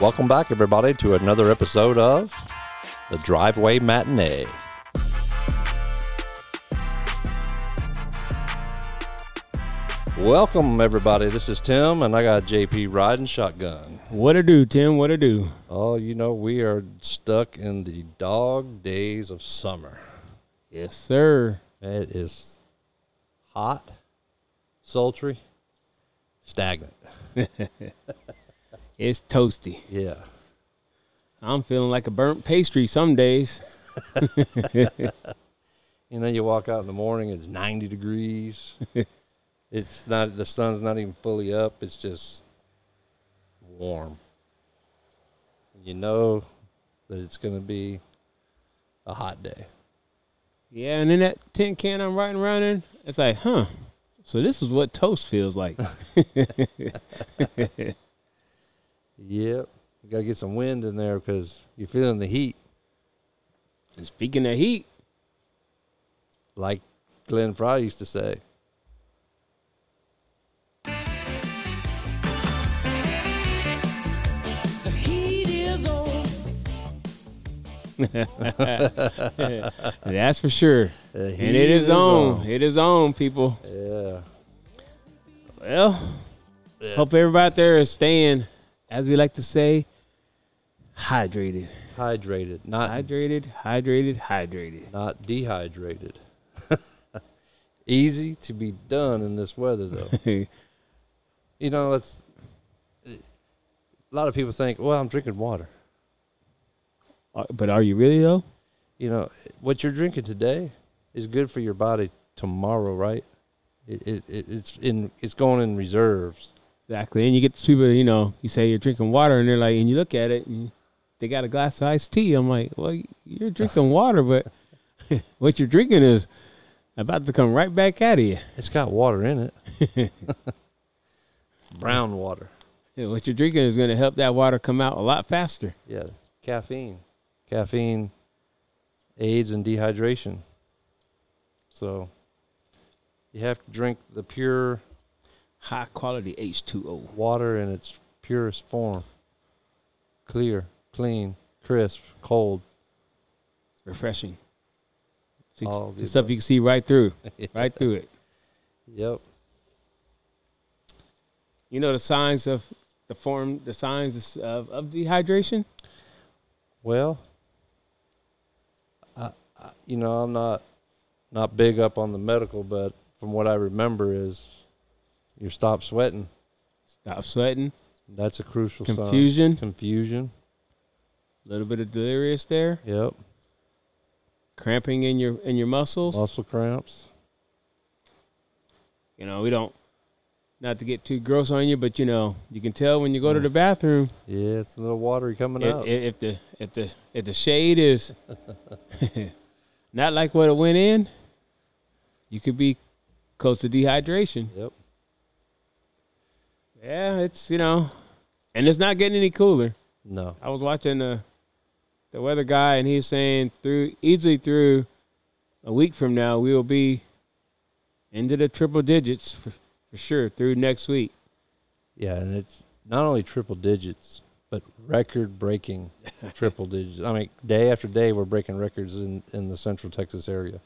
Welcome back, everybody, to another episode of the Driveway Matinee. Welcome, everybody. This is Tim, and I got JP riding shotgun. What to do, Tim? What to do? Oh, you know, we are stuck in the dog days of summer. Yes, sir. It is hot, sultry, stagnant. It's toasty. Yeah. I'm feeling like a burnt pastry some days. You know, you walk out in the morning, it's 90 degrees. it's not, the sun's not even fully up. It's just warm. You know that it's going to be a hot day. Yeah, and then that tin can I'm riding around in, it's like, huh. So this is what toast feels like. Yep. You got to get some wind in there because you're feeling the heat, and speaking of heat, like Glenn Frey used to say. The heat is on. that's for sure. The And heat it is on. It is on, people. Yeah. Well, Yeah. hope everybody out there is staying, as we like to say, hydrated. Hydrated, not Hydrated, hydrated, hydrated. not dehydrated. Easy to be done in this weather, though. you know, let's. A lot of people think, well, I'm drinking water. Uh, but are you really though? You know, what you're drinking today is good for your body tomorrow, right? It, it, it it's in it's going in reserves. Exactly. And you get the people, you know, you say you're drinking water, and they're like, and you look at it, and they got a glass of iced tea. I'm like, well, you're drinking water, but what you're drinking is about to come right back out of you. It's got water in it. Brown water. Yeah, What you're drinking is going to help that water come out a lot faster. Yeah, caffeine. Caffeine aids in dehydration. So you have to drink the pure High quality H2O. water in its purest form. Clear, clean, crisp, cold. Refreshing. See, All the stuff above. you can see right through, right through it. Yep. You know the signs of the form, the signs of, of dehydration. Well, I, I, you know, I'm not not big up on the medical, but from what I remember is you stop sweating. Stop sweating. That's a crucial sign. Confusion. Confusion. A little bit of delirious there. Yep. Cramping in your in your muscles. Muscle cramps. You know, we don't not to get too gross on you, but you know, you can tell when you go to the bathroom Yeah, it's a little watery coming out. if the if the if the shade is not like what it went in, you could be close to dehydration. yep. Yeah, it's you know, and it's not getting any cooler. No. I was watching the the weather guy, and he's saying through easily through a week from now we will be into the triple digits for, for sure through next week. Yeah, and it's not only triple digits, but record breaking triple digits. I mean, day after day, we're breaking records in, in the central Texas area.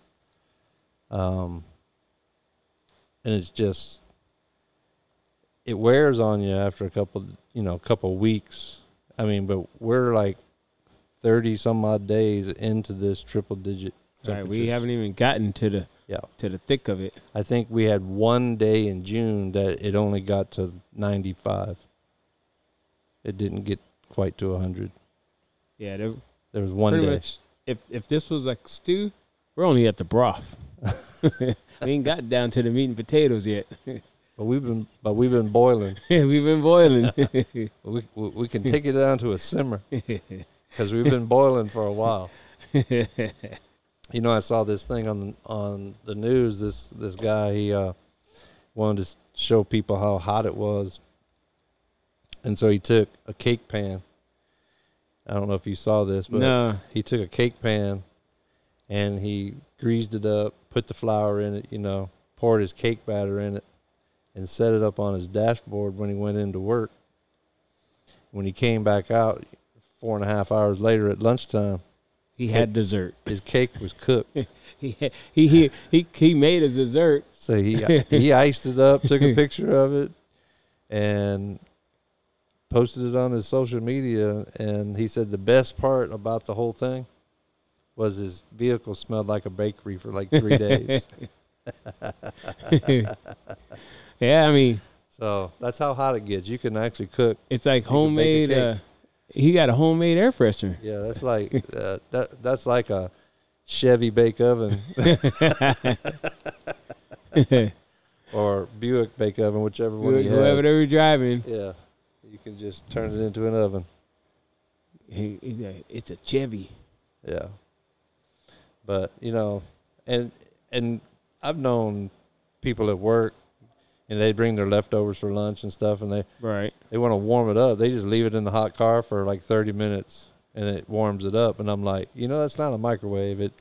Um, and it's just, it wears on you after a couple, you know, a couple weeks. I mean, but we're like 30 some odd days into this triple digit. Right, we haven't even gotten to the Yeah. to the thick of it. I think we had one day in June that it only got to 95. It didn't get quite to 100. Yeah, there, There was one day. much. If if this was like stew, we're only at the broth. we ain't got down to the meat and potatoes yet. But we've been but we've been boiling. We've been boiling. we, we we can take it down to a simmer because we've been boiling for a while. You know, I saw this thing on the, on the news. This this guy he uh, wanted to show people how hot it was, and so he took a cake pan. I don't know if you saw this, but no, he took a cake pan and he greased it up, put the flour in it, you know, poured his cake batter in it, and set it up on his dashboard when he went into work. when he came back out four and a half hours later at lunchtime, He had dessert. his cake was cooked. He had, he he he he made his dessert. So he he iced it up, took a picture of it, and posted it on his social media. And he said the best part about the whole thing was his vehicle smelled like a bakery for like three days. yeah, I mean, so that's how hot it gets. You can actually cook. it's like homemade. Uh, he got a homemade air freshener. Yeah, that's like uh, that. That's like a Chevy bake oven or Buick bake oven, whichever one you Whoever have. they were driving, Yeah, you can just turn it into an oven. like, it's a Chevy. Yeah. But, you know, and and I've known people at work and they bring their leftovers for lunch and stuff and they, Right. they want to warm it up. They just leave it in the hot car for like 30 minutes and it warms it up and I'm like, you know, that's not a microwave. It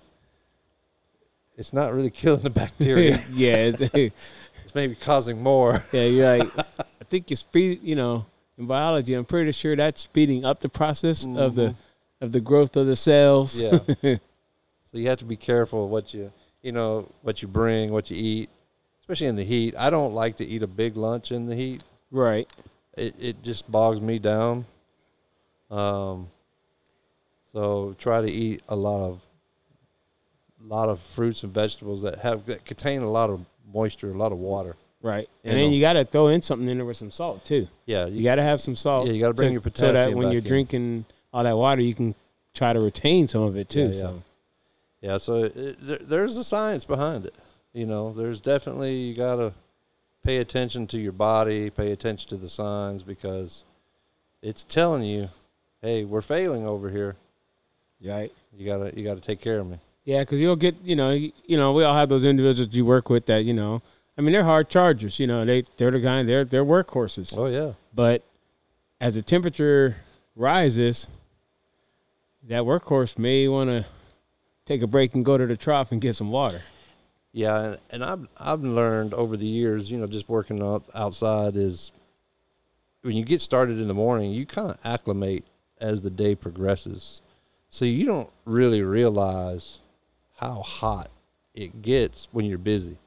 it's not really killing the bacteria. yeah, it's, it's maybe causing more. yeah. You're like, I think you speed. You know, in biology, I'm pretty sure that's speeding up the process of the mm-hmm. of the growth of the cells. Yeah. so you have to be careful what you, you know, what you bring, what you eat, especially in the heat. I don't like to eat a big lunch in the heat. right. It it just bogs me down. Um. So try to eat a lot of, lot of fruits and vegetables that have that contain a lot of moisture, a lot of water. Right. You And then you got to throw in something in there with some salt too. Yeah, You got to have some salt. Yeah, you gotta bring your potassium So that when you're in. drinking all that water, you can try to retain some of it too. Yeah, yeah. So Yeah, so it, there, there's a science behind it. You know, there's definitely you got to pay attention to your body, pay attention to the signs because it's telling you, "Hey, we're failing over here. right. You got to you got to take care of me." Yeah, because you'll get you know you, you know we all have those individuals you work with that you know I mean they're hard chargers. You know they they're the guy they're they're workhorses. Oh yeah. But as the temperature rises, that workhorse may want to take a break and go to the trough and get some water. Yeah, and, I've I've learned over the years, you know, just working out, outside is when you get started in the morning, you kind of acclimate as the day progresses. So you don't really realize how hot it gets when you're busy.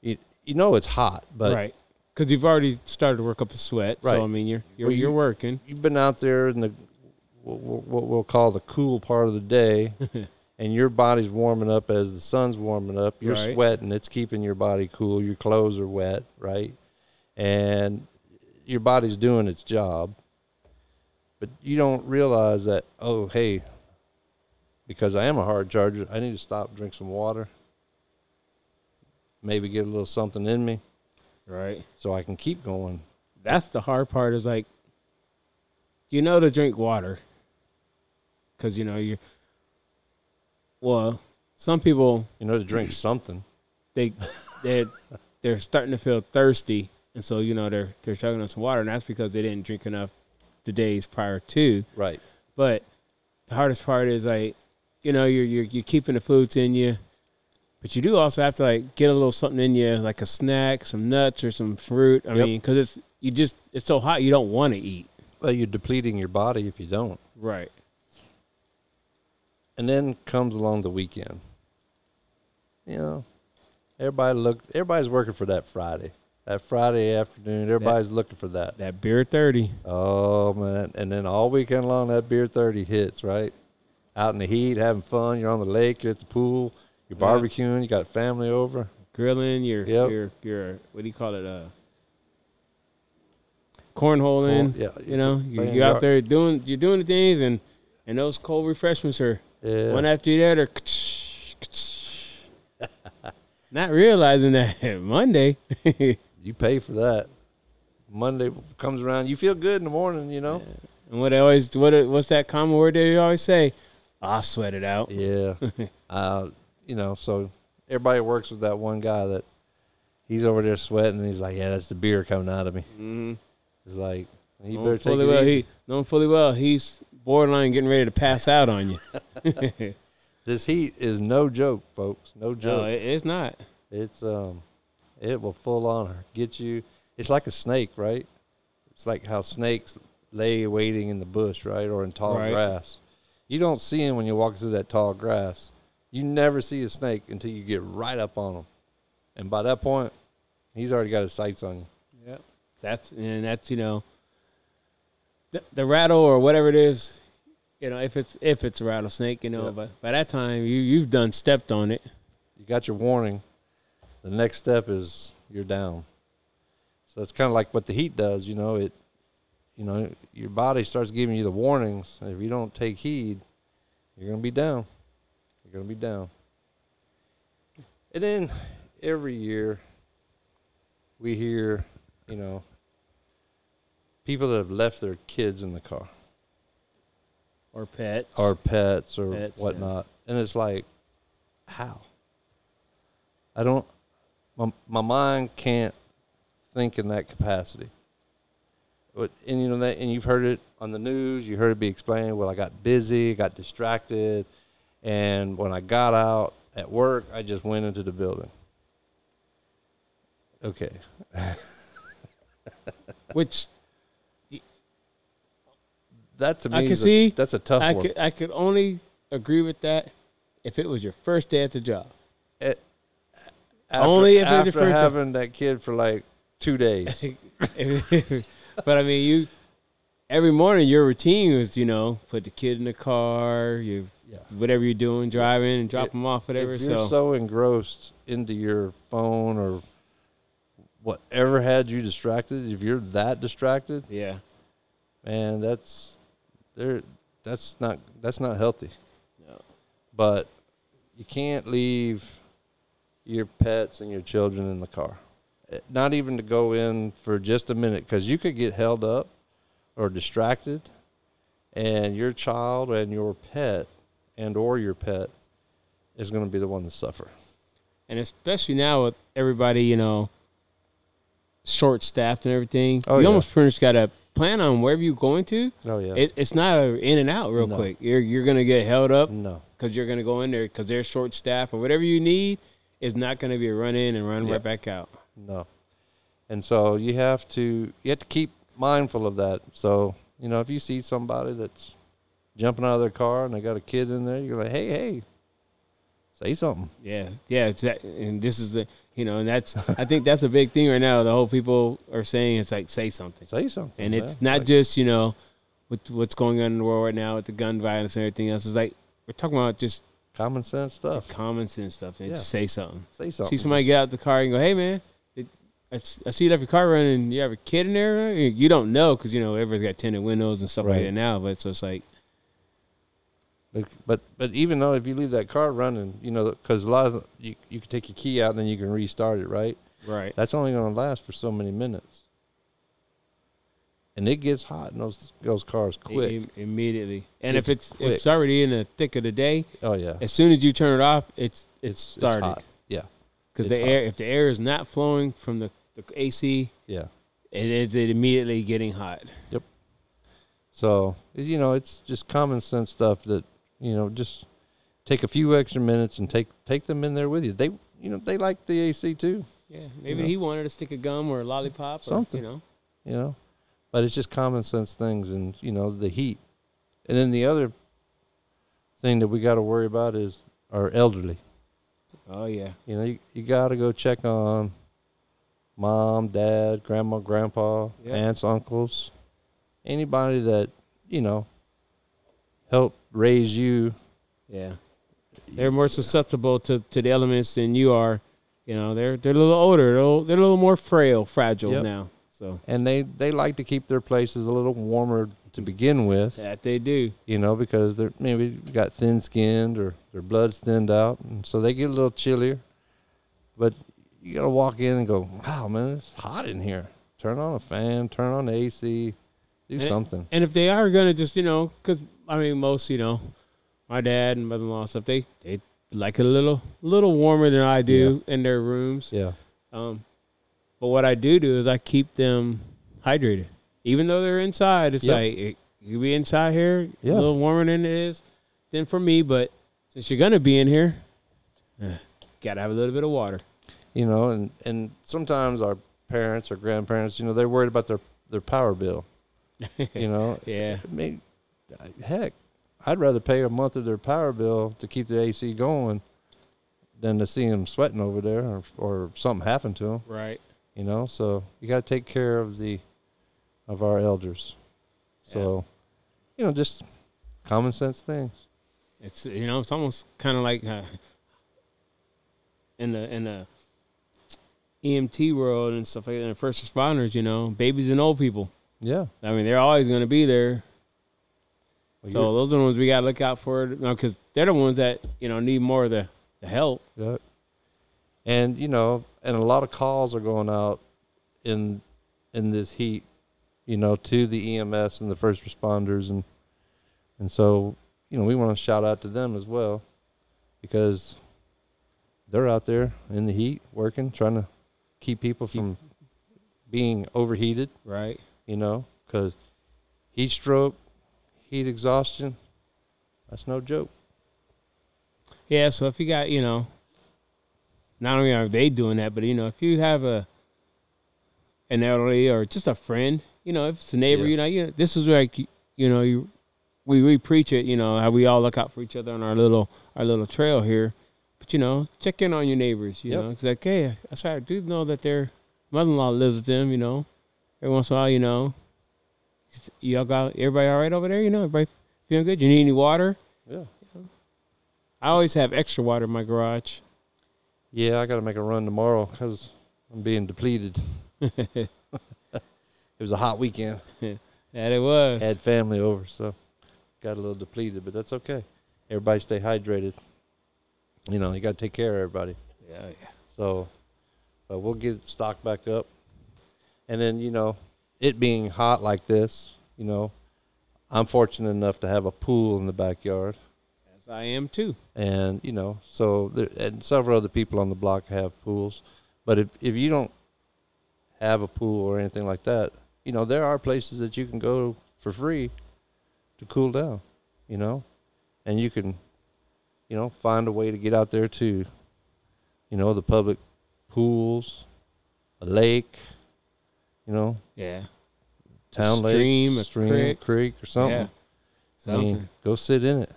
You you know it's hot, but right. Because you've already started to work up a sweat. Right. So I mean you're you're, Well, you- you're working. you've been out there in the what we'll call the cool part of the day, and your body's warming up as the sun's warming up. You're Right. sweating; it's keeping your body cool. Your clothes are wet, right? And your body's doing its job, but you don't realize that. Oh, hey, because I am a hard charger, I need to stop, drink some water, maybe get a little something in me, Right. so I can keep going. That's the hard part is like you know to drink water because you know you well some people You know, to drink something. they they they're starting to feel thirsty and so you know they're they're chugging on some water and that's because they didn't drink enough the days prior to Right. but the hardest part is like you know you're you're, you're keeping the foods in you but you do also have to like get a little something in you like a snack some nuts or some fruit i Yep. mean because it's you just it's so hot you don't want to eat Well, you're depleting your body if you don't. right And then comes along the weekend. You know, everybody look. Everybody's working for that Friday. That Friday afternoon, everybody's looking for that. that beer 30 Oh man! And then all weekend long, that beer thirty hits right. Out in the heat, having fun. You're on the lake. You're at the pool. You're Yeah. barbecuing. You got family over. grilling your Yep. your your what do you call it uh cornholing yeah, you know you, playing you're out there doing you're doing the things and and those cold refreshments are Yeah. one after the other not realizing that monday you pay for that. Monday comes around. You feel good in the morning. You know. and what I always what what's that common word they always say i'll sweat it out Yeah. uh, you know, so everybody works with that one guy that he's over there sweating and he's like, Yeah, that's the beer coming out of me. mm-hmm. It's like he knowing better take fully it well easy. he knowing fully well he's borderline getting ready to pass out on you this heat is no joke, folks. No joke. no it, it's not it's um it will full on get you it's like a snake, right? It's like how snakes lay waiting in the bush, right, or in tall Right. grass. You don't see him when you walk through that tall grass. You never see a snake until you get right up on him, and by that point, he's already got his sights on you. Yep. That's and that's you know the, the rattle or whatever it is, you know, if it's if it's a rattlesnake, you know, Yeah. but by that time you you've done stepped on it. You got your warning. The next step is you're down. So it's kind of like what the heat does. You know, it, you know, your body starts giving you the warnings. And if you don't take heed, you're gonna be down. You're gonna be down. And then every year we hear, you know, people that have left their kids in the car Or pets. or pets or Pets, yeah. whatnot. And it's like, how? I don't, my, my mind can't think in that capacity. But, and you know that, and you've heard it on the news. You heard it be explained. Well, I got busy, got distracted, and when I got out at work, I just went into the building. Okay, which that to me, I can is a- that's a tough I one. could I could only agree with that if it was your first day at the job. It- Only if after first- having that kid for like two days. but I mean, you every morning your routine was you know put the kid in the car, you Yeah. whatever you're doing, driving and drop It- them off, whatever. If you're So, so, engrossed into your phone or whatever had you distracted, if you're that distracted, yeah, man, that's there. That's not that's not healthy. No. But you can't leave your pets and your children in the car. Eh, Not even to go in for just a minute, because you could get held up or distracted, and your child and your pet and or your pet is going to be the one to suffer. and especially now with everybody you know short staffed and everything, Oh, you yeah. almost pretty much got to plan on wherever you're going to. Oh yeah. It, it's not a in and out real No. quick. You're you're gonna get held up no. because you're gonna go in there because they're short staffed or whatever you need is not gonna be a run in and run Yeah. right back out. No. And so you have to you have to keep mindful of that. So, you know, if you see somebody that's jumping out of their car and they got a kid in there, you're like, "Hey, hey. Say something." Yeah, yeah, it's that, and this is the you know, and that's I think that's a big thing right now. The whole people are saying it's like say something, Say something. and man. it's not Like, just you know, with what's going on in the world right now with the gun violence and everything else. It's like we're talking about just common sense stuff. common sense stuff and Yeah. just say something. Say something. See somebody get out the car and go, "Hey, man." it- I see you left your car running. You have a kid in there. right?" You don't know because you know everybody's got tinted windows and stuff like that now. But so it's like, But, but but even though if you leave that car running, you know, because a lot of you you can take your key out and then you can restart it, right? right, That's only going to last for so many minutes. And it gets hot in those those cars quick. Im- immediately. And It's if it's quick. if it's already in the thick of the day, oh yeah, as soon as you turn it off, it's it's, it's started hot. Yeah, because the air if the air is not flowing from the, the AC, yeah. it is it immediately getting hot. Yep. So you know, it's just common sense stuff that you know, just take a few extra minutes and take take them in there with you. They you know they like the AC too. Yeah, maybe know. he wanted to stick a gum or a lollipop, Something. Or, you know, You know, but it's just common sense things, and you know the heat. And then the other thing that we got to worry about is our elderly. oh yeah, You know, you, you got to go check on mom, dad, grandma, grandpa, aunts, uncles, anybody that you know helped raise you. yeah. They're more susceptible to, to the elements than you are. You know, they're they're a little older, they're a little, they're a little more frail, fragile Yep. now. So and they they like to keep their places a little warmer to begin with that they do. you know because they're maybe got thin skinned or their blood's thinned out and so they get a little chillier but you gotta walk in and go wow man it's hot in here turn on a fan turn on the ac do And- something And if they are gonna just, you know, because I mean, most, you know, my dad and mother-in-law stuff, they they like it a little little warmer than I do in their rooms. yeah Um, but what I do do is I keep them hydrated, even though they're inside. It's Yep. like it, you be inside here Yeah. a little warmer than it is than for me. But since you're gonna be in here, eh, gotta have a little bit of water. you know and and sometimes our parents or grandparents you know they're worried about their their power bill You know, Yeah. I mean, heck, I'd rather pay a month of their power bill to keep the AC going than to see them sweating over there or, or something happen to them. Right. You know, so you got to take care of the of our elders. So, you know, just common sense things. It's you know it's almost kind of like uh, in the in the EMT world and stuff like that. And first responders, you know, babies and old people. Yeah. I mean, they're always going to be there. Well, so those are the ones we got to look out for, because they're the ones that you know need more of the, the help. Yeah. And you know, and a lot of calls are going out in in this heat, you know, to the EMS and the first responders and and so, you know, we want to shout out to them as well because they're out there in the heat working, trying to keep people from being overheated, Right. you know, cuz heat stroke, heat exhaustion, that's no joke. Yeah. So if you got you know, not only are they doing that, but you know, if you have a an elderly or just a friend, you know, if it's a neighbor, Yeah. you know, you this is like you know you we we preach it, you know, how we all look out for each other on our little our little trail here. But you know, check in on your neighbors. You Yep. know, 'cause like, hey, I sorry, I do know that their mother-in-law lives with them. You know, every once in a while, you know, y'all got everybody all right over there. You know, everybody feeling good. You need any water? Yeah. I always have extra water in my garage. Yeah, I got to make a run tomorrow because I'm being depleted. it was a hot weekend. That it was. Had family over, so got a little depleted, but that's okay. Everybody stay hydrated. You know, you got to take care of everybody. yeah, yeah. So, but we'll get stocked back up. And then, you know, it being hot like this, you know, I'm fortunate enough to have a pool in the backyard. As I am too. and you know so there, and several other people on the block have pools but if if you don't have a pool or anything like that you know there are places that you can go for free to cool down you know and you can you know find a way to get out there to you know the public pools a lake you know Yeah. town stream, a lake stream creek. creek or something Yeah. I mean, Something. go sit in it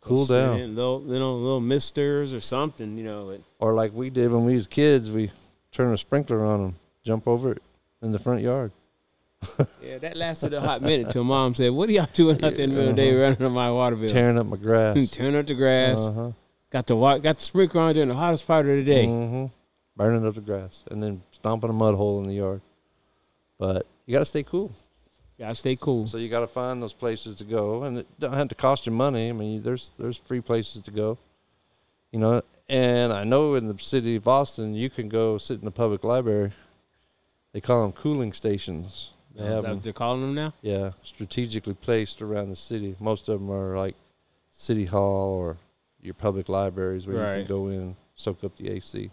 cool Sit down in, Little, little, little misters or something, you know. But or like we did when we was kids, we turn a sprinkler on them, jump over it in the front yard. yeah, that lasted a hot minute till mom said, What are y'all doing out there in the middle of the day running on my water bill? Tearing up my grass. Turn up the grass. Uh-huh. Got the wa- got the sprinkler on during the hottest part of the day. hmm Burning up the grass and then stomping a mud hole in the yard. But you got to stay cool. Gotta stay cool. So you got to find those places to go, and it don't have to cost you money. I mean, there's there's free places to go. You know, and I know in the city of Boston, you can go sit in the public library. They call them cooling stations. They Is have that 'em- what they're calling them now? Yeah, strategically placed around the city. Most of them are like city hall or your public libraries where you can go in, soak up the AC,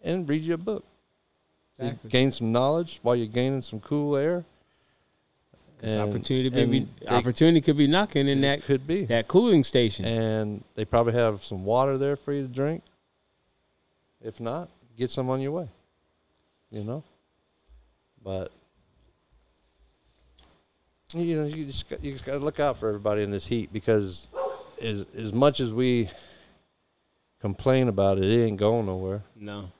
and read you a book. Exactly. gain some knowledge while you're gaining some cool air. And- opportunity, maybe opportunity could be knocking in that could be, that cooling station. and they probably have some water there for you to drink. If not, get some on your way. You know, but you know you just got, you just got to look out for everybody in this heat because as as much as we complain about it, it ain't going nowhere. no,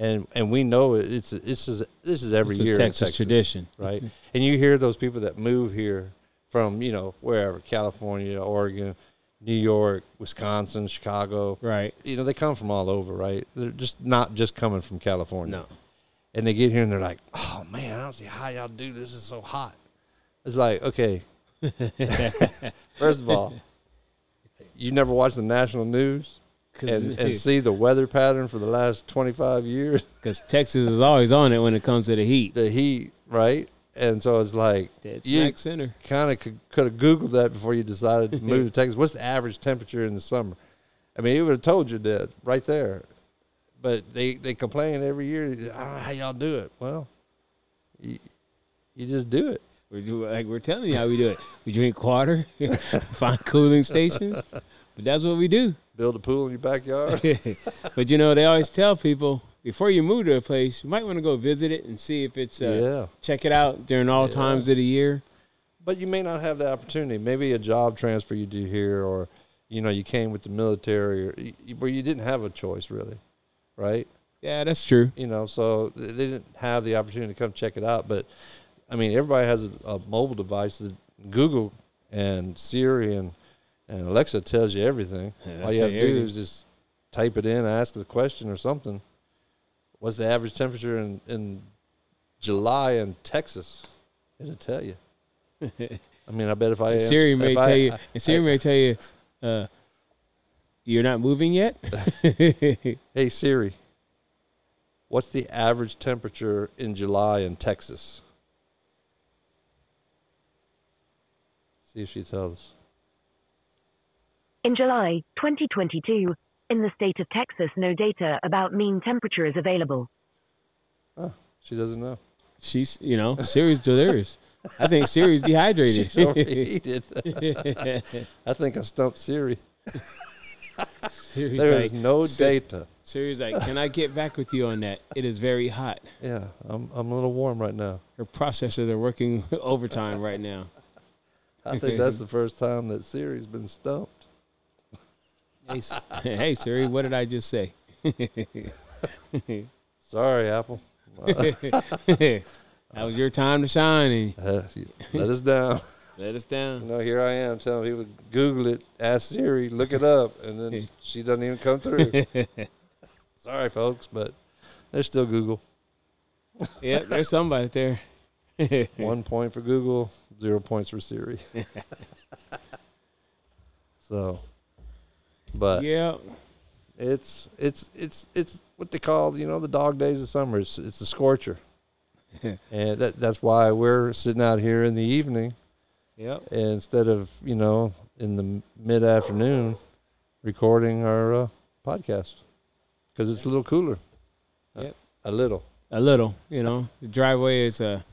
And and we know it, it's this is this is every It's a year in Texas tradition. right? Mm-hmm. and you hear those people that move here from you know wherever California, Oregon, New York, Wisconsin, Chicago. right? You know they come from all over, right? They're just not just coming from California. No, And they get here and they're like, "Oh man, I don't see how y'all do this. It's so hot." It's like, okay, first of all, you never watch the national news and, and see the weather pattern for the last 25 years, because Texas is always on it when it comes to the heat. the heat, right? And so it's like, Dead you center. kind of could, could have Googled that before you decided to move to Texas. What's the average temperature in the summer? I mean, it would have told you that right there. But they, they complain every year. I don't know how y'all do it. Well, you, you just do it. We do like we're telling you how we do it. We drink water, find cooling stations, but that's what we do. Build a pool in your backyard. but you know, they always tell people before you move to a place, you might want to go visit it and see if it's uh, yeah. check it out during all Yeah. times of the year. but you may not have the opportunity. Maybe a job transfer you do here, or you know, you came with the military, or where you didn't have a choice really, right? Yeah, that's true. You know, so they didn't have the opportunity to come check it out. But I mean, everybody has a, a mobile device Google and Siri and and Alexa tells you everything. Yeah, All you have to do is just type it in, ask the question or something. What's the average temperature in, in July in Texas? It'll tell you. I mean, I bet if I And Siri if may I- tell you, I- and Siri may tell you, uh, you're not moving yet. hey Siri, what's the average temperature in July in Texas? See if she tells us. In July 2022, in the state of Texas, no data about mean temperature is available. Oh, she doesn't know. She's, you know, Siri's delirious. I think Siri's dehydrated. She's overheated. I think I stumped Siri. Siri's There like, is no Siri- data. Siri's like, can I get back with you on that? It is very hot. Yeah, I'm I'm a little warm right now. Her processors are working overtime right now. I think that's the first time that Siri's been stumped. Hey, hey Siri, what did I just say? Sorry, Apple. That was your time to shine, and uh, let us down. let us You down. know, here I am telling people Google it, ask Siri, look it up, and then she doesn't even come through. Sorry, folks, but there's still Google. yep, there's somebody there. One point for Google, zero points for Siri. so, but yeah, it's it's it's it's what they call you know the dog days of summer. It's it's a scorcher, and that that's why we're sitting out here in the evening yep. instead of you know in the mid afternoon recording our uh, podcast because it's a little cooler. Yep. a little. A little, you know. The driveway is a.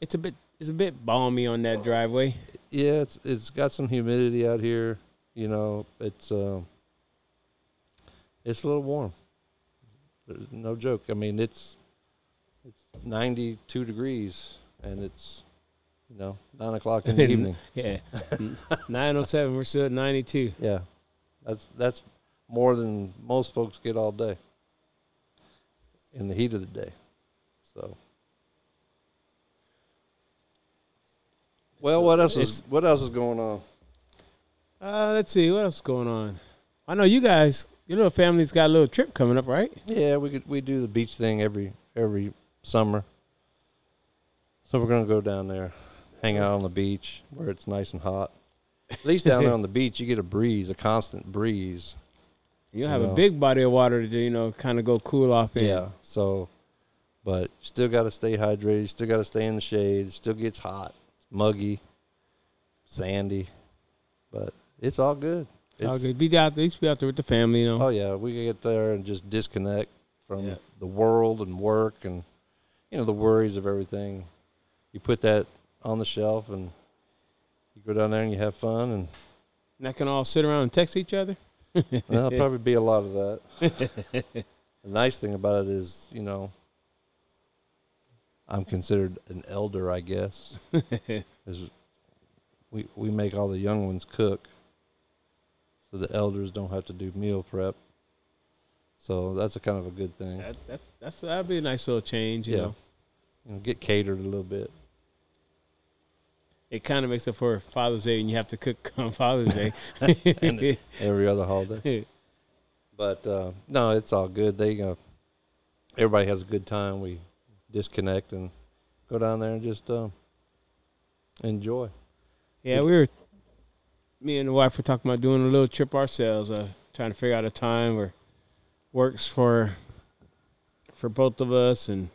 It's a bit. It's a bit balmy on that driveway. Yeah, it's it's got some humidity out here. You know, it's um, it's a little warm. There's no joke. I mean, it's it's 92 degrees, and it's you know nine o'clock in the evening. Yeah, nine oh seven. We're still at ninety two. Yeah, that's that's more than most folks get all day in the heat of the day. So, well, what else is It's- what else is going on? Uh, let's see what else is going on. I know you guys. Your little family's got a little trip coming up, right? Yeah, we could we do the beach thing every every summer. So we're gonna go down there, hang out on the beach where it's nice and hot. At least down there on the beach, you get a breeze, a constant breeze. You have Yeah. a big body of water to you know kind of go cool off in. Yeah. So, but still got to stay hydrated. Still got to stay in the shade. Still gets hot, muggy, sandy, but it's all good. All It's- good. Be out there. Be out there with the family. You know. Oh yeah, we can get there and just disconnect from Yeah. the world and work and you know the worries of everything. You put that on the shelf and you go down there and you have fun and Not can all sit around and text each other. there'll probably be a lot of that. the nice thing about it is, you know, I'm considered an elder, I guess. we we make all the young ones cook, so the elders don't have to do meal prep. So that's a kind of a good thing. That, that's that's that'd be a nice little change. You Yeah. know, You know, get catered a little bit. it kind of makes up for Father's Day, and you have to cook on Father's Day. And every other holiday. But uh, no, it's all good. They uh, everybody has a good time. We disconnect and go down there and just uh, enjoy. Yeah, we were. Me and the wife were talking about doing a little trip ourselves, uh, trying to figure out a time where works for for both of us and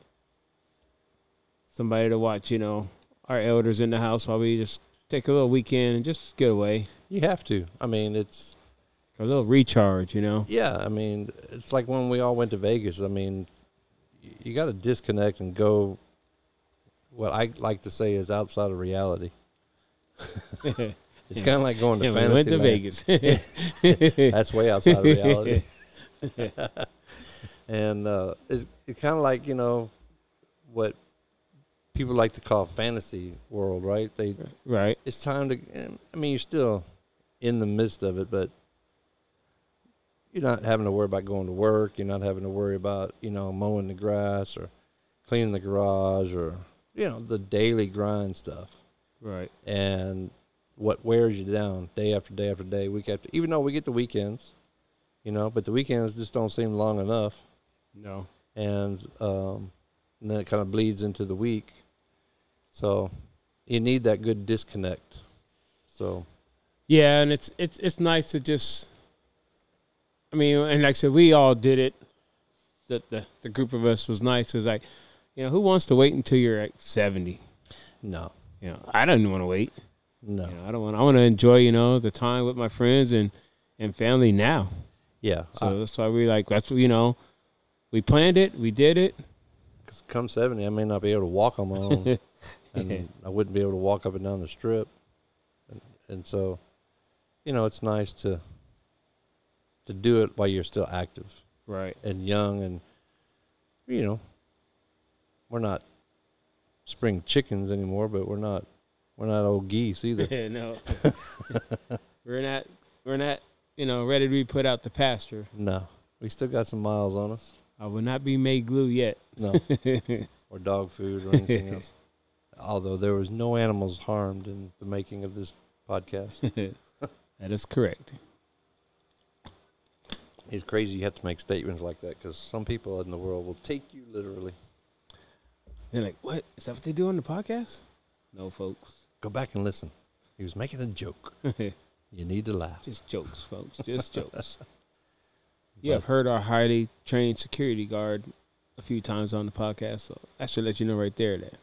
somebody to watch. You know, our elders in the house while we just take a little weekend and just get away, You have to. I mean, it's a little recharge. You know, yeah. I mean, it's like when we all went to Vegas. I mean, you got to disconnect and go. What I like to say is outside of reality. It's kind of like going to yeah, we went to land. Vegas. That's way outside of reality. and uh, it's, it's kind of like you know what people like to call fantasy world, right? They Right. it's time to. I mean, you're still in the midst of it, but you're not having to worry about going to work. You're not having to worry about you know mowing the grass or cleaning the garage or you know the daily grind stuff. Right. And what wears you down day after day after day, week after. Even though we get the weekends, you know, but the weekends just don't seem long enough, No. and um, and then it kind of bleeds into the week. So you need that good disconnect. So Yeah, and it's it's it's nice to just. I mean, and like I said, we all did it. The the the group of us was nice. It was like, you know, who wants to wait until you're like seventy? no, You know, I didn't want to wait. No, You know, I don't want. I want to enjoy, you know, the time with my friends and and family now. yeah. So that's why we like. That's you know. We planned it. We did it. Because come seventy, I may not be able to walk on my own, and I wouldn't be able to walk up and down the strip, and, and so, you know, it's nice to to do it while you're still active Right. and young, and you know, we're not spring chickens anymore, but we're not we're not old geese either. Yeah, no. we're not. We're not. You know, ready to be put out to pasture. no, we still got some miles on us. I will not be made glue yet. No, or dog food or anything else. Although there was no animals harmed in the making of this podcast. that is correct. It's crazy you have to make statements like that because some people in the world will take you literally. They're like, "What is that? What they do on the podcast?" No, folks. Go back and listen. He was making a joke. You need to laugh. Just jokes, folks. Just jokes. You But- have heard our highly trained security guard a few times on the podcast, so that should let you know right there that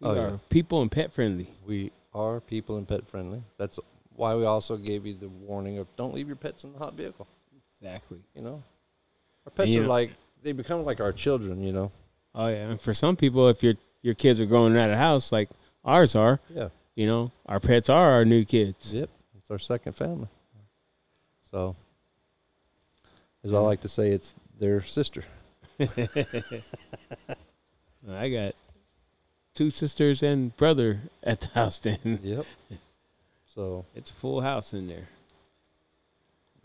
we Oh, are yeah. people and pet friendly. We are people and pet friendly. That's why we also gave you the warning of don't leave your pets in the hot vehicle. Exactly. You know, our pets you are like they become like our children. You know. Oh yeah, and for some people, if your your kids are growing out of the house like ours are, Yeah. You know, our pets are our new kids. Yep. It's our second family. So, as I like to say, it's their sister. I got two sisters and brother at the house. Then Yep. so it's a full house in there.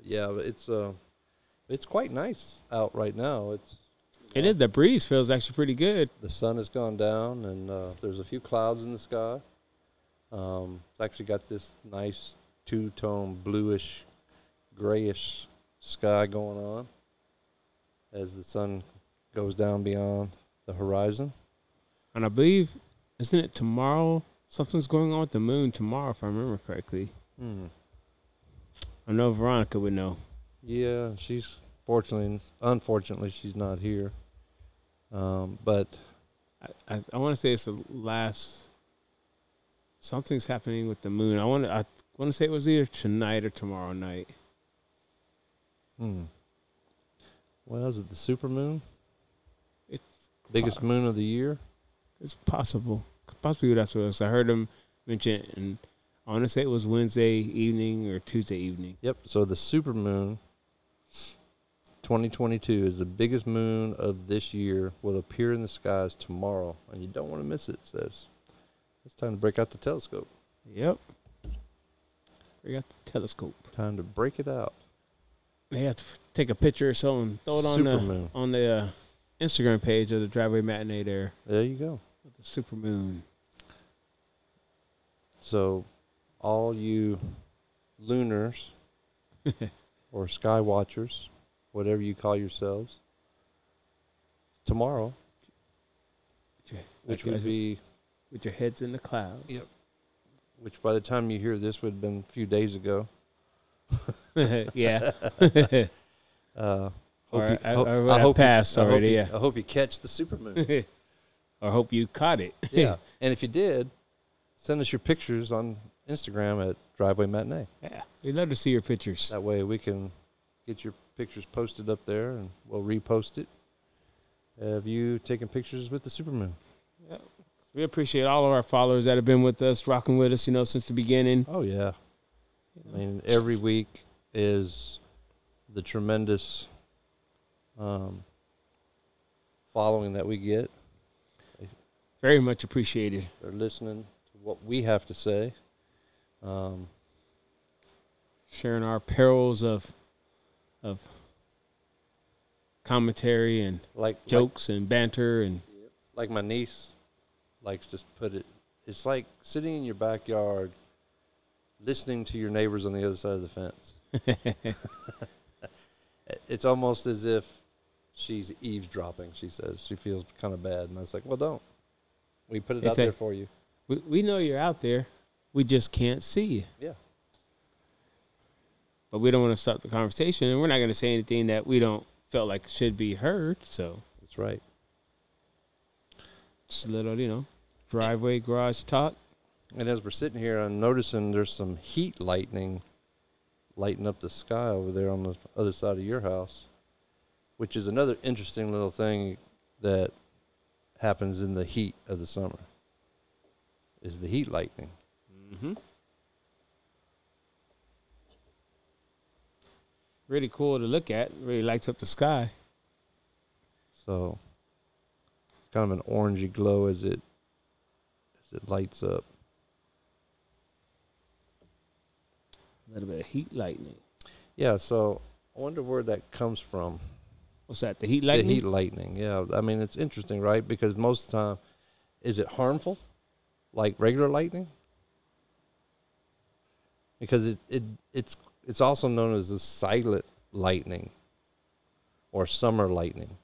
yeah, it's uh, it's quite nice out right now. It's It is. The breeze feels actually pretty good. the sun has gone down and uh, there's a few clouds in the sky. Um, it's actually got this nice two-tone bluish, grayish sky going on as the sun goes down beyond the horizon. And I believe, isn't it tomorrow? Something's going on with the moon tomorrow, if I remember correctly. Hmm. I know Veronica would know. Yeah, she's fortunately, unfortunately, she's not here. Um, but I, I, I want to say it's the last. Something's happening with the moon. I want to. I want to say it was either tonight or tomorrow night. hmm. Well, is it the super moon? It's Biggest po- moon of the year? It's possible. Possibly that's what it was. I heard him mention, it, and I want to say it was Wednesday evening or Tuesday evening. Yep. So the super moon. 2022 is the biggest moon of this year. Will appear in the skies tomorrow, and you don't want to miss it. it says it's time to break out the telescope. Yep. We got the telescope. Time to break it out. They have to take a picture or something, throw it on the on the uh, Instagram page of the driveway matinee there There you go. with the super moon. So, all you lunars or sky watchers, whatever you call yourselves, tomorrow, which would be with your heads in the clouds. Yep. which by the time you hear this would have been a few days ago. yeah. Uh, Or hope I- ho- I would have you- passed I hope already, you- yeah. I hope you catch the supermoon. or hope you caught it. yeah, and if you did, send us your pictures on Instagram at Driveway Matinee. yeah. We'd love to see your pictures. That way we can get your pictures posted up there, and we'll repost it. Have you taken pictures with the supermoon? We appreciate all of our followers that have been with us, rocking with us, you know, since the beginning. Oh yeah. I mean, every week is the tremendous um, following that we get. Very much appreciated. They're listening to what we have to say. Um, Sharing our perils of of commentary and like like- jokes and banter and like my niece likes to put it it's like sitting in your backyard listening to your neighbors on the other side of the fence. It's almost as if she's eavesdropping. She says she feels kind of bad and i was like well don't. We put it It's out a- there for you. We, we know you're out there. We just can't see you. yeah. But we don't want to stop the conversation and we're not going to say anything that we don't felt like should be heard. So. That's right. Just a little, you know, driveway garage talk. and as we're sitting here i'm noticing there's some heat lightning lighting up the sky over there on the other side of your house which is another interesting little thing that happens in the heat of the summer is the heat lightning Mm-hmm. Really cool to look at. Really lights up the sky. so it's kind of an orangey glow as it it lights up A little bit of heat lightning. yeah so i wonder where that comes from What's that? The heat lightning. the heat lightning yeah i mean it's interesting right because most of the time is it harmful like regular lightning because it, it it's it's also known as the silent lightning or summer lightning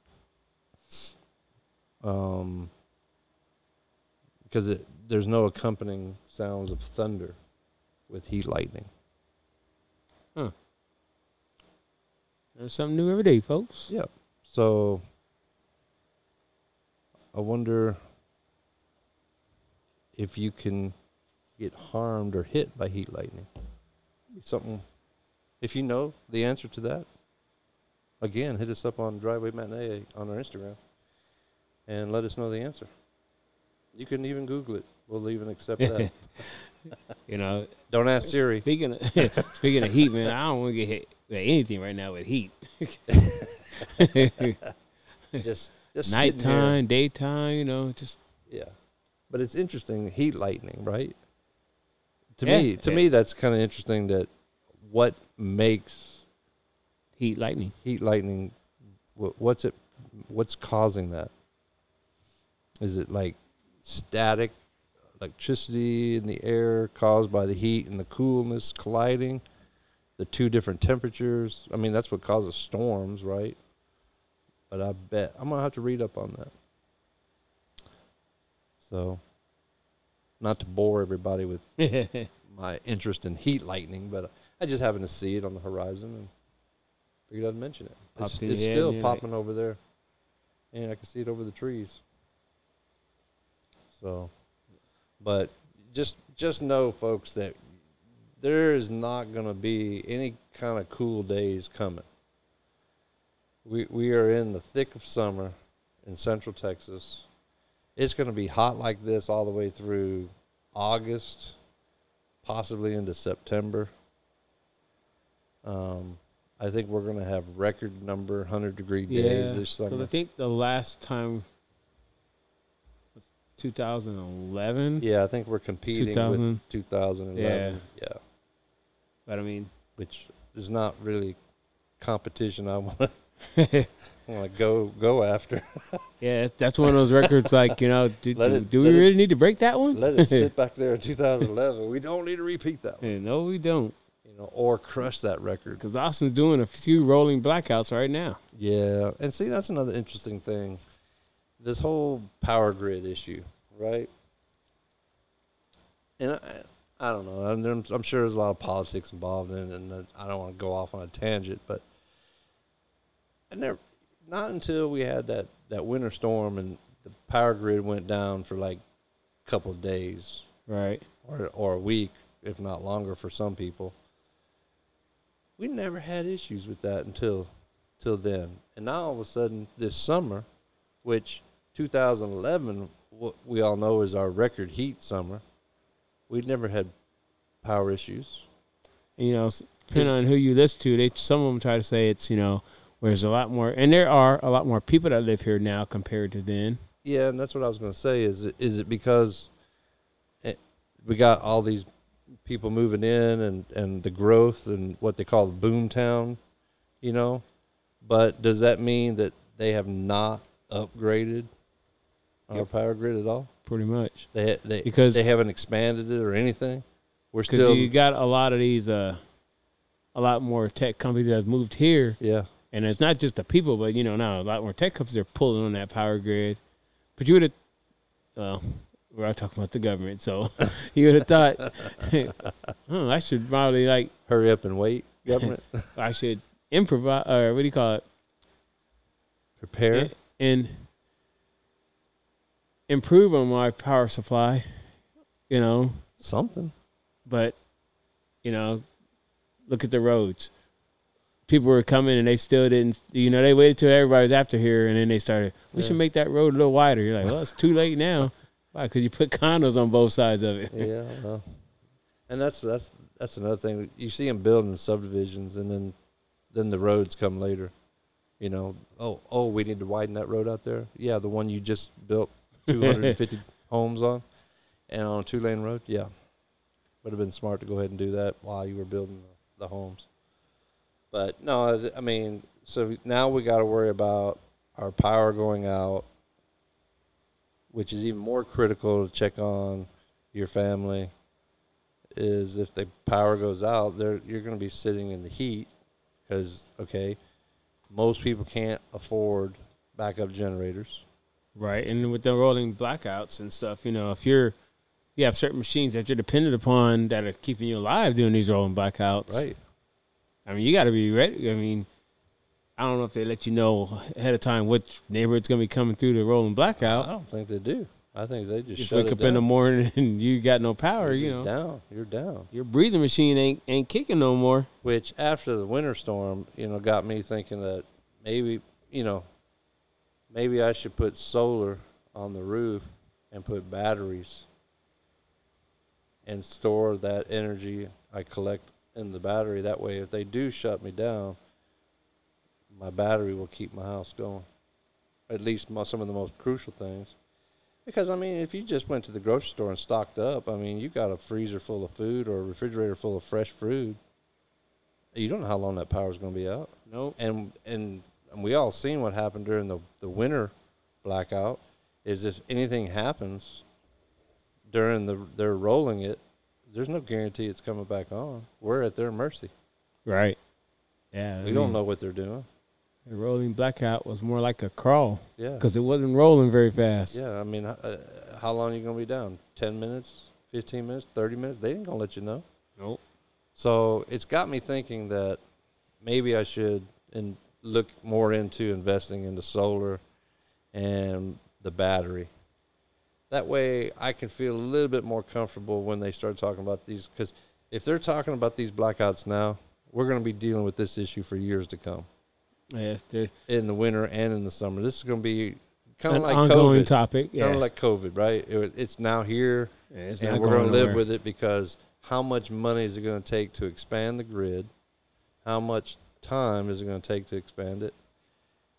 um because it there's no accompanying sounds of thunder with heat lightning Huh. There's something new every day, folks. Yeah. So I wonder if you can get harmed or hit by heat lightning. Something if you know the answer to that, again, hit us up on Driveway Matinee uh, on our Instagram and let us know the answer. You can even Google it. We'll even accept that. You know, Don't ask Siri. speaking of, speaking of heat, man, I don't want to get hit with anything right now with heat. Just just. Nighttime, daytime, you know, just Yeah, but it's interesting heat lightning, right? To Yeah. me, to Yeah. me, that's kind of interesting. That what makes heat lightning. heat lightning? What's it? What's causing that? Is it like static electricity in the air caused by the heat and the coolness colliding? The two different temperatures. I mean, that's what causes storms, right? But I bet I'm gonna have to read up on that. So, not to bore everybody with my interest in heat lightning, but I just happened to see it on the horizon and figured I'd mention it. It's, Popped it's head still popping over there, and I can see it over the trees. So, but just just know, folks, that there is not going to be any kind of cool days coming. We we are in the thick of summer in Central Texas. It's going to be hot like this all the way through August, possibly into September. Um, I think we're going to have record number hundred degree days this Because summer. I think the last time 2011. Yeah, I think we're competing 2000. with 2011. Yeah. yeah. But I mean, which is not really competition I want to want to go go after. yeah, that's one of those records. Like, you know, do, do, it- do we let it- really need to break that one? Let it sit back there in 2011. We don't need to repeat that one, Yeah, no, we don't. you know, or crush that record. Because Austin's doing a few rolling blackouts right now. Yeah, and see, that's another interesting thing. This whole power grid issue, right? And I, I don't know. I'm, I'm- sure there's a lot of politics involved in it, and I don't want to go off on a tangent, but I never, not until we had that, that winter storm and the power grid went down for like a couple of days Right. or, or a week, if not longer for some people. We never had issues with that until till then. And now all of a sudden this summer, which 2011 what we all know is our record heat summer, we'd never had power issues. you know, depending on who you listen to, they some of them try to say it's you know, there's a lot more, and there are a lot more people that live here now compared to then. Yeah, and that's what I was going to say. Is it, is it because it, we got all these people moving in and and the growth and what they call the boom you know? But does that mean that they have not upgraded our Yep. power grid at all? pretty much. They they Because- they haven't expanded it or anything. We're still you got a lot of these, uh, a lot more tech companies that have moved here, yeah and it's not just the people, but you know now a lot more tech companies are pulling on that power grid. But you would have, well, we're all talking about the government, so you would have thought, oh, I should probably like hurry up and wait government I should improvise or what do you call it? prepare. and improve on my power supply, you know, Something. but you know, look at the roads. People were coming and they still didn't. You know, they waited till everybody was after here, and then they started. We Yeah. should make that road a little wider. You're like, well, it's too late now. Why? Because you put condos on both sides of it. yeah, well, and that's that's that's another thing. You see them building subdivisions, and then then the roads come later. You know, oh oh, we need to widen that road out there. Yeah, the one you just built 250 homes on, and on a two lane road. Yeah, would have been smart to go ahead and do that while you were building the, the homes. But no, I- I mean, so now we got to worry about our power going out, which is even more critical to check on your family is if the power goes out, there you're going to be sitting in the heat because okay, most people can't afford backup generators. Right, and with the rolling blackouts and stuff, you know, if you're you have certain machines that you're dependent upon that are keeping you alive during these rolling blackouts. Right. I mean, you got to be ready. I mean, I don't know if they let you know ahead of time which neighborhood's going to be coming through the rolling blackout. I don't think they do. I think they just you wake up down. in the morning and you got no power, You're you know, down. You're down. your breathing machine ain't ain't kicking no more. Which after the winter storm, you know, got me thinking that maybe you know, maybe I should put solar on the roof and put batteries and store that energy I collect in the battery. That way, if they do shut me down, my battery will keep my house going. At least mo- some of the most crucial things. Because I mean, if you just went to the grocery store and stocked up, I mean, you got a freezer full of food or a refrigerator full of fresh food. You don't know how long that power's going to be out Nope. and and and we all seen what happened during the the winter blackout is if anything happens during the they're rolling it there's no guarantee it's coming back on we're at their mercy Right. Yeah. we don't know what they're doing The rolling blackout was more like a crawl yeah because it wasn't rolling very fast. yeah i mean uh, how long are you going to be down 10 minutes 15 minutes 30 minutes they ain't going to let you know Nope. So it's got me thinking that maybe I should and look more into investing into solar and the battery. That way I can feel a little bit more comfortable when they start talking about these because if they're talking about these blackouts now, we're going to be dealing with this issue for years to come Yeah, they're in the winter and in the summer. This is going to be kind of like ongoing COVID. topic. Yeah. Kind of like COVID, right? It, it's now here Yeah, it's and we're going to live nowhere. with it because how much money is it going to take to expand the grid? How much time is it going to take to expand it?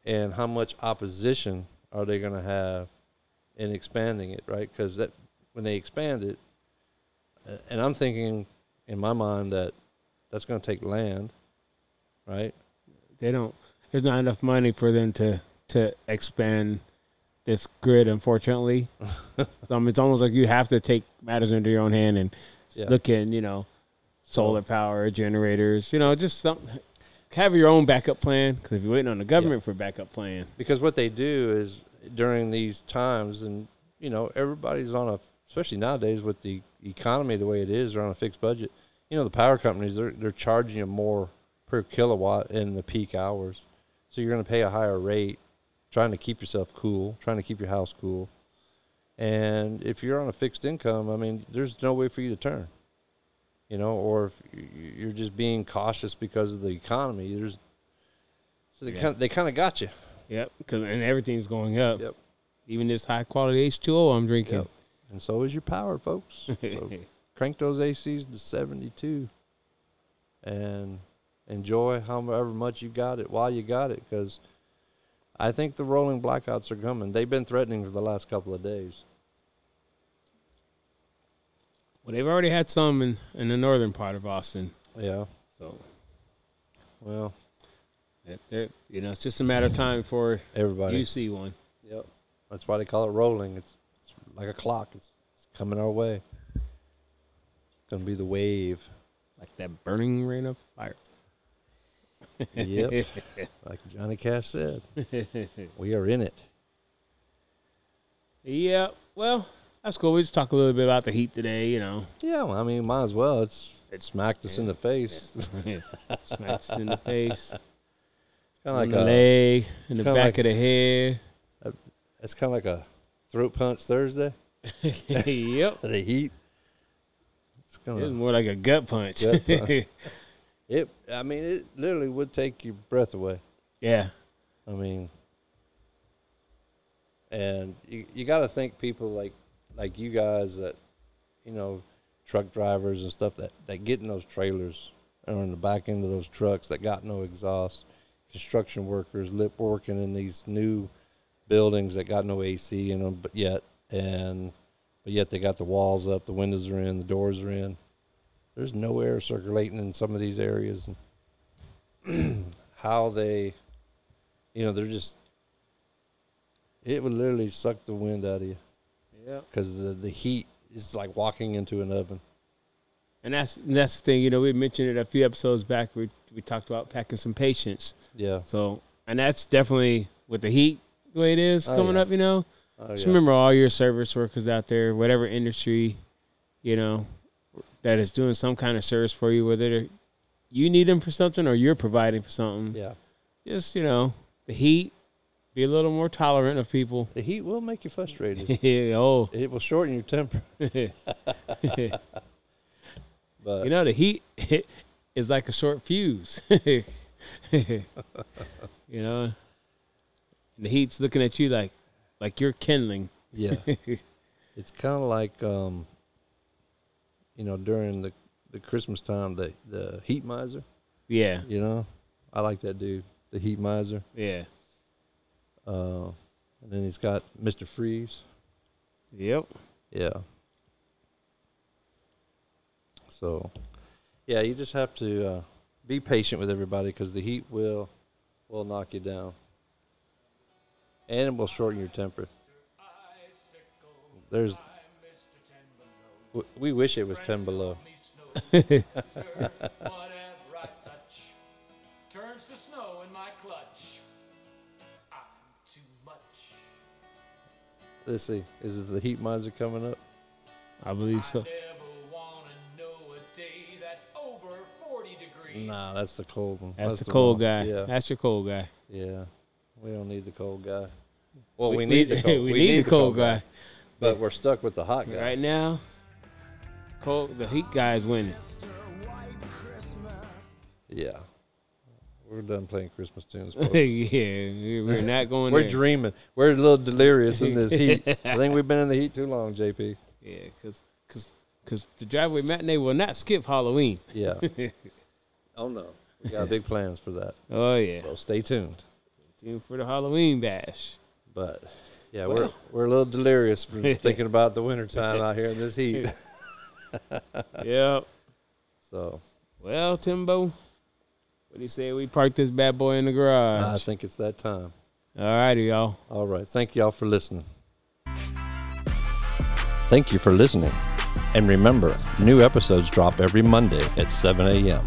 And how much opposition are they going to have in expanding it, right? Because that when they expand it, and I'm thinking in my mind that that's going to take land, right? they don't there's not enough money for them to to expand this grid unfortunately so, I mean, it's almost like you have to take matters into your own hand and Yeah. look at you know solar power generators you know just some have your own backup plan because if you're waiting on the government for a backup plan. Because what they do is during these times and you know everybody's on a especially nowadays with the economy the way it is they're on a fixed budget you know the power companies they're, they're charging you more per kilowatt in the peak hours. So you're going to pay a higher rate trying to keep yourself cool trying to keep your house cool. And if you're on a fixed income i mean there's no way for you to turn you know or if you're just being cautious because of the economy there's so they Yeah. kind of, they kind of got you yep because and everything's going up Yep. even this high quality h2o i'm drinking Yep. And so is your power, folks. So crank those ACs to 72 and enjoy however much you got it while you got it because I think the rolling blackouts are coming. They've been threatening for the last couple of days. Well, they've already had some in, in the northern part of Austin. Yeah. So, Well, they're- you know, it's just a matter of time before everybody. you see one. Yep. That's why they call it rolling. It's, it's like a clock. It's, it's coming our way. It's gonna be the wave. Like that burning rain of fire. Yep. like Johnny Cash said, we are in it. yeah. Well, that's cool. We just talk a little bit about the heat today, you know. Yeah. Well, I mean, might as well. It's it smacked us in the face. Smacked us in the face, It's kind of the like a. leg, in the back like- of the head. It's kind of like a throat punch Thursday. yep. The heat. It's kind of more like a gut punch. Gut punch. It. I mean, it literally would take your breath away. yeah. I mean, and you you got to think people like like you guys that, you know, truck drivers and stuff that that get in those trailers or in the back end of those trucks that got no exhaust, construction workers lip working in these new buildings that got no AC in them, but yet and but yet they got the walls up, the windows are in, the doors are in. There's no air circulating in some of these areas, how they you know, they're just. It would literally suck the wind out of you Because the the heat is like walking into an oven. And that's and that's the thing, you know, we mentioned it a few episodes back. We we talked about packing some patience. Yeah. So, and that's definitely with the heat the way it is Oh, coming yeah. up. You know, Oh, just yeah. remember all your service workers out there, whatever industry, you know, that is doing some kind of service for you, whether you need them for something or you're providing for something. Yeah. Just you know, the heat. Be a little more tolerant of people. The heat will make you frustrated. Yeah, oh, it will shorten your temper, but you know the heat is like a short fuse. you know, the heat's looking at you like, like you're kindling. yeah, it's kind of like um, you know, during the the Christmas time, the the heat miser. Yeah, You know, I like that dude, the heat miser. yeah, Uh, and then he's got Mister Freeze. yep. Yeah. So, yeah, you just have to uh, be patient with everybody because the heat will will knock you down, and it will shorten your temper. There's, w- we wish it was ten below. Let's see, is the heat miser coming up? I believe so. Never wanna know a day that's over 40 degrees. Nah, that's the cold one. That's, the cold wrong- guy. Yeah, That's your cold guy. yeah. We don't need the cold guy. Well, we, we need the cold. we, need, the cold guy. but we're stuck with the hot guy. Right now, cold. The heat guy is winning. Yeah. We're done playing Christmas tunes. yeah, we- we're not going We're there. dreaming. We're a little delirious in this heat. I think we've been in the heat too long, JP. yeah, because because because the driveway matinee will not skip Halloween. Yeah. oh no. We got big plans for that. Oh yeah, So stay tuned. Tune for the Halloween bash. But yeah, Well. we're we're a little delirious from thinking about the wintertime out here in this heat. yep. So Well, Timbo, what do you say we park this bad boy in the garage? I think it's that time. All righty, y'all. All right. Thank y'all for listening. Thank you for listening. And remember, new episodes drop every Monday at 7 a.m.